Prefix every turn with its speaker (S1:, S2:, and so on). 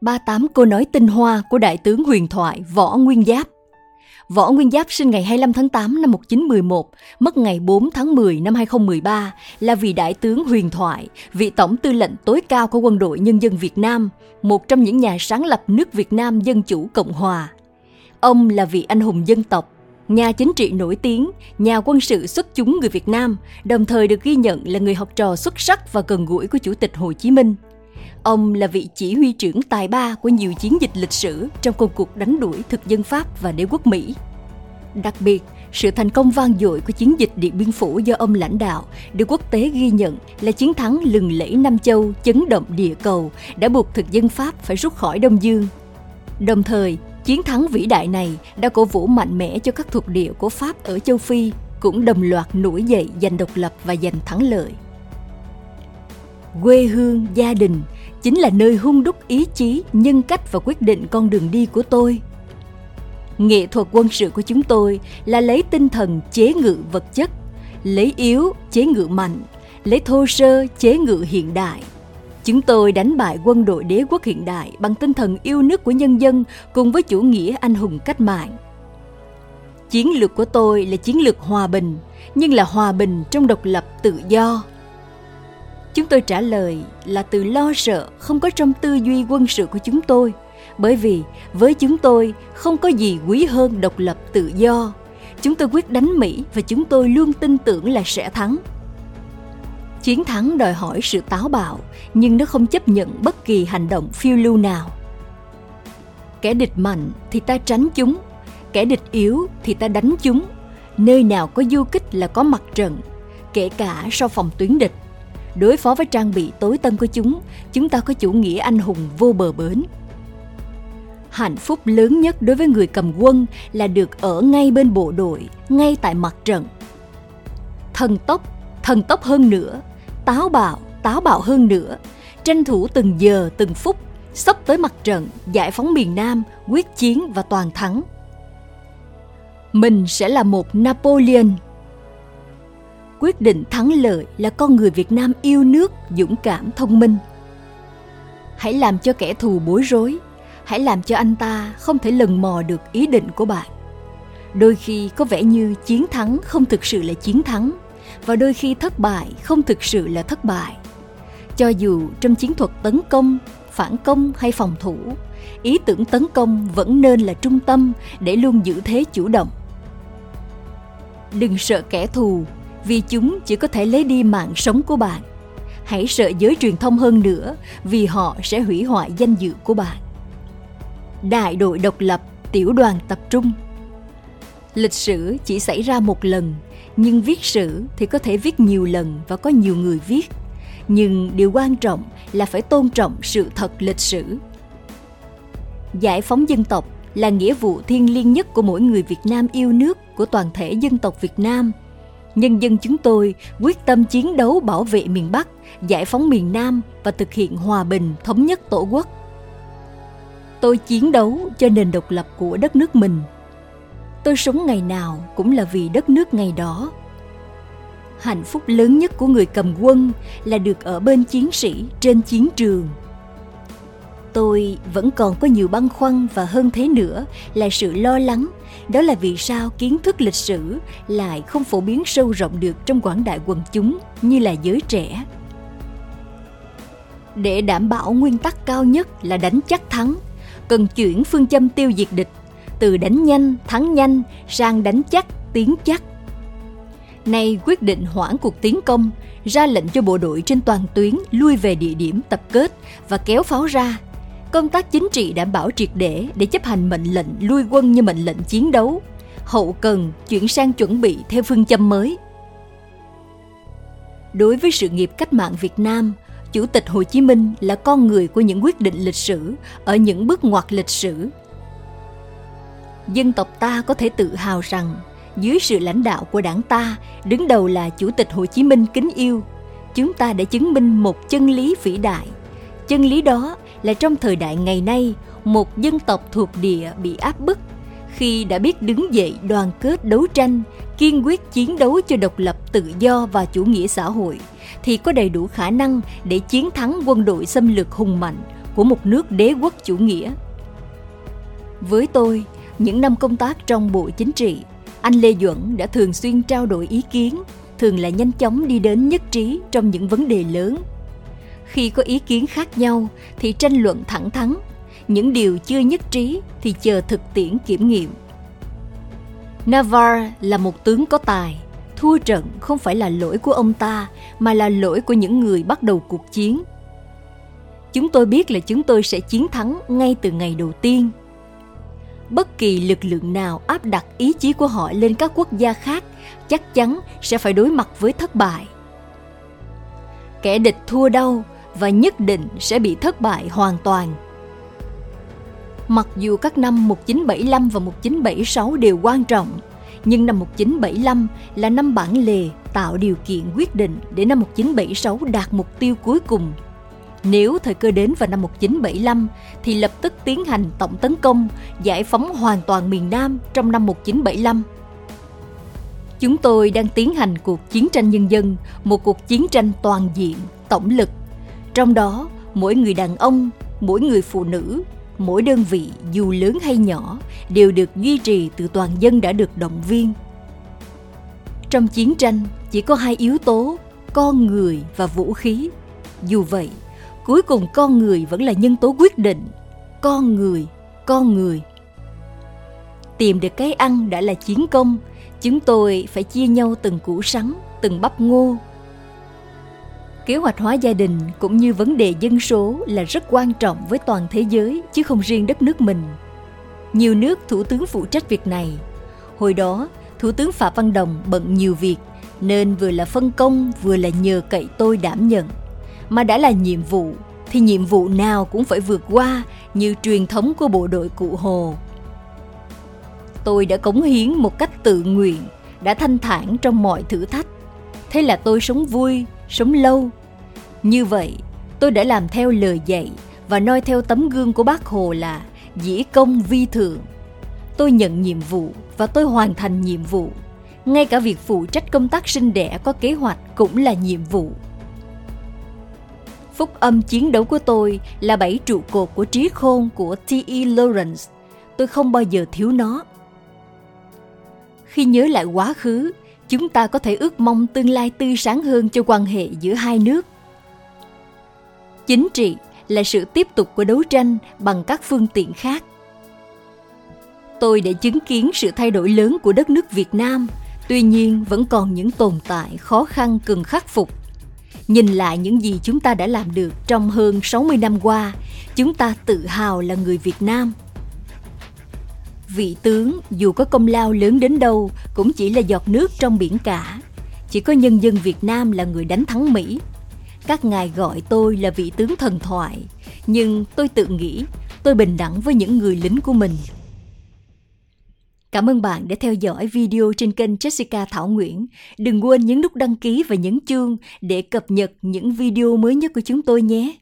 S1: 38 câu nói tinh hoa của Đại tướng huyền thoại Võ Nguyên Giáp. Võ Nguyên Giáp sinh ngày 25 tháng 8 năm 1911, mất ngày 4 tháng 10 năm 2013, là vị đại tướng huyền thoại, vị tổng tư lệnh tối cao của quân đội nhân dân Việt Nam, một trong những nhà sáng lập nước Việt Nam Dân Chủ Cộng Hòa. Ông là vị anh hùng dân tộc, nhà chính trị nổi tiếng, nhà quân sự xuất chúng người Việt Nam, đồng thời được ghi nhận là người học trò xuất sắc và gần gũi của Chủ tịch Hồ Chí Minh – Ông là vị chỉ huy trưởng tài ba của nhiều chiến dịch lịch sử trong công cuộc đánh đuổi thực dân Pháp và đế quốc Mỹ. Đặc biệt, sự thành công vang dội của chiến dịch Điện Biên Phủ do ông lãnh đạo được quốc tế ghi nhận là chiến thắng lừng lẫy Nam Châu chấn động địa cầu đã buộc thực dân Pháp phải rút khỏi Đông Dương. Đồng thời, chiến thắng vĩ đại này đã cổ vũ mạnh mẽ cho các thuộc địa của Pháp ở châu Phi cũng đồng loạt nổi dậy giành độc lập và giành thắng lợi. Quê hương, gia đình chính là nơi hung đúc ý chí, nhân cách và quyết định con đường đi của tôi. Nghệ thuật quân sự của chúng tôi là lấy tinh thần chế ngự vật chất, lấy yếu chế ngự mạnh, lấy thô sơ chế ngự hiện đại. Chúng tôi đánh bại quân đội đế quốc hiện đại bằng tinh thần yêu nước của nhân dân cùng với chủ nghĩa anh hùng cách mạng. Chiến lược của tôi là chiến lược hòa bình, nhưng là hòa bình trong độc lập tự do, Chúng tôi trả lời là từ lo sợ không có trong tư duy quân sự của chúng tôi, bởi vì với chúng tôi không có gì quý hơn độc lập tự do. Chúng tôi quyết đánh Mỹ và chúng tôi luôn tin tưởng là sẽ thắng. Chiến thắng đòi hỏi sự táo bạo, nhưng nó không chấp nhận bất kỳ hành động phiêu lưu nào. Kẻ địch mạnh thì ta tránh chúng, kẻ địch yếu thì ta đánh chúng. Nơi nào có du kích là có mặt trận, kể cả sau phòng tuyến địch đối phó với trang bị tối tân của chúng, chúng ta có chủ nghĩa anh hùng vô bờ bến. Hạnh phúc lớn nhất đối với người cầm quân là được ở ngay bên bộ đội, ngay tại mặt trận. Thần tốc, thần tốc hơn nữa, táo bạo, táo bạo hơn nữa, tranh thủ từng giờ, từng phút, sắp tới mặt trận, giải phóng miền Nam, quyết chiến và toàn thắng. Mình sẽ là một Napoleon quyết định thắng lợi là con người Việt Nam yêu nước, dũng cảm, thông minh. Hãy làm cho kẻ thù bối rối, hãy làm cho anh ta không thể lần mò được ý định của bạn. Đôi khi có vẻ như chiến thắng không thực sự là chiến thắng và đôi khi thất bại không thực sự là thất bại. Cho dù trong chiến thuật tấn công, phản công hay phòng thủ, ý tưởng tấn công vẫn nên là trung tâm để luôn giữ thế chủ động. Đừng sợ kẻ thù vì chúng chỉ có thể lấy đi mạng sống của bạn. Hãy sợ giới truyền thông hơn nữa vì họ sẽ hủy hoại danh dự của bạn. Đại đội độc lập, tiểu đoàn tập trung Lịch sử chỉ xảy ra một lần, nhưng viết sử thì có thể viết nhiều lần và có nhiều người viết. Nhưng điều quan trọng là phải tôn trọng sự thật lịch sử. Giải phóng dân tộc là nghĩa vụ thiêng liêng nhất của mỗi người Việt Nam yêu nước, của toàn thể dân tộc Việt Nam – nhân dân chúng tôi quyết tâm chiến đấu bảo vệ miền Bắc, giải phóng miền Nam và thực hiện hòa bình, thống nhất tổ quốc. Tôi chiến đấu cho nền độc lập của đất nước mình. Tôi sống ngày nào cũng là vì đất nước ngày đó. Hạnh phúc lớn nhất của người cầm quân là được ở bên chiến sĩ trên chiến trường tôi vẫn còn có nhiều băn khoăn và hơn thế nữa là sự lo lắng. Đó là vì sao kiến thức lịch sử lại không phổ biến sâu rộng được trong quảng đại quần chúng như là giới trẻ. Để đảm bảo nguyên tắc cao nhất là đánh chắc thắng, cần chuyển phương châm tiêu diệt địch, từ đánh nhanh, thắng nhanh sang đánh chắc, tiến chắc. Nay quyết định hoãn cuộc tiến công, ra lệnh cho bộ đội trên toàn tuyến lui về địa điểm tập kết và kéo pháo ra công tác chính trị đảm bảo triệt để để chấp hành mệnh lệnh lui quân như mệnh lệnh chiến đấu, hậu cần chuyển sang chuẩn bị theo phương châm mới. Đối với sự nghiệp cách mạng Việt Nam, Chủ tịch Hồ Chí Minh là con người của những quyết định lịch sử ở những bước ngoặt lịch sử. Dân tộc ta có thể tự hào rằng dưới sự lãnh đạo của đảng ta, đứng đầu là Chủ tịch Hồ Chí Minh kính yêu, chúng ta đã chứng minh một chân lý vĩ đại. Chân lý đó là trong thời đại ngày nay một dân tộc thuộc địa bị áp bức khi đã biết đứng dậy đoàn kết đấu tranh kiên quyết chiến đấu cho độc lập tự do và chủ nghĩa xã hội thì có đầy đủ khả năng để chiến thắng quân đội xâm lược hùng mạnh của một nước đế quốc chủ nghĩa. Với tôi, những năm công tác trong Bộ Chính trị, anh Lê Duẩn đã thường xuyên trao đổi ý kiến, thường là nhanh chóng đi đến nhất trí trong những vấn đề lớn. Khi có ý kiến khác nhau thì tranh luận thẳng thắn, những điều chưa nhất trí thì chờ thực tiễn kiểm nghiệm. Navarre là một tướng có tài, thua trận không phải là lỗi của ông ta mà là lỗi của những người bắt đầu cuộc chiến. Chúng tôi biết là chúng tôi sẽ chiến thắng ngay từ ngày đầu tiên bất kỳ lực lượng nào áp đặt ý chí của họ lên các quốc gia khác chắc chắn sẽ phải đối mặt với thất bại. Kẻ địch thua đâu và nhất định sẽ bị thất bại hoàn toàn. Mặc dù các năm 1975 và 1976 đều quan trọng, nhưng năm 1975 là năm bản lề tạo điều kiện quyết định để năm 1976 đạt mục tiêu cuối cùng nếu thời cơ đến vào năm 1975 thì lập tức tiến hành tổng tấn công, giải phóng hoàn toàn miền Nam trong năm 1975. Chúng tôi đang tiến hành cuộc chiến tranh nhân dân, một cuộc chiến tranh toàn diện, tổng lực. Trong đó, mỗi người đàn ông, mỗi người phụ nữ, mỗi đơn vị dù lớn hay nhỏ đều được duy trì từ toàn dân đã được động viên. Trong chiến tranh chỉ có hai yếu tố, con người và vũ khí. Dù vậy, cuối cùng con người vẫn là nhân tố quyết định con người con người tìm được cái ăn đã là chiến công chúng tôi phải chia nhau từng củ sắn từng bắp ngô kế hoạch hóa gia đình cũng như vấn đề dân số là rất quan trọng với toàn thế giới chứ không riêng đất nước mình nhiều nước thủ tướng phụ trách việc này hồi đó thủ tướng phạm văn đồng bận nhiều việc nên vừa là phân công vừa là nhờ cậy tôi đảm nhận mà đã là nhiệm vụ thì nhiệm vụ nào cũng phải vượt qua như truyền thống của bộ đội cụ Hồ. Tôi đã cống hiến một cách tự nguyện, đã thanh thản trong mọi thử thách. Thế là tôi sống vui, sống lâu. Như vậy, tôi đã làm theo lời dạy và noi theo tấm gương của bác Hồ là dĩ công vi thượng. Tôi nhận nhiệm vụ và tôi hoàn thành nhiệm vụ. Ngay cả việc phụ trách công tác sinh đẻ có kế hoạch cũng là nhiệm vụ Phúc âm chiến đấu của tôi là bảy trụ cột của trí khôn của T.E. Lawrence. Tôi không bao giờ thiếu nó. Khi nhớ lại quá khứ, chúng ta có thể ước mong tương lai tươi sáng hơn cho quan hệ giữa hai nước. Chính trị là sự tiếp tục của đấu tranh bằng các phương tiện khác. Tôi đã chứng kiến sự thay đổi lớn của đất nước Việt Nam, tuy nhiên vẫn còn những tồn tại khó khăn cần khắc phục Nhìn lại những gì chúng ta đã làm được trong hơn 60 năm qua, chúng ta tự hào là người Việt Nam. Vị tướng dù có công lao lớn đến đâu cũng chỉ là giọt nước trong biển cả. Chỉ có nhân dân Việt Nam là người đánh thắng Mỹ. Các ngài gọi tôi là vị tướng thần thoại, nhưng tôi tự nghĩ tôi bình đẳng với những người lính của mình Cảm ơn bạn đã theo dõi video trên kênh Jessica Thảo Nguyễn. Đừng quên nhấn nút đăng ký và nhấn chuông để cập nhật những video mới nhất của chúng tôi nhé.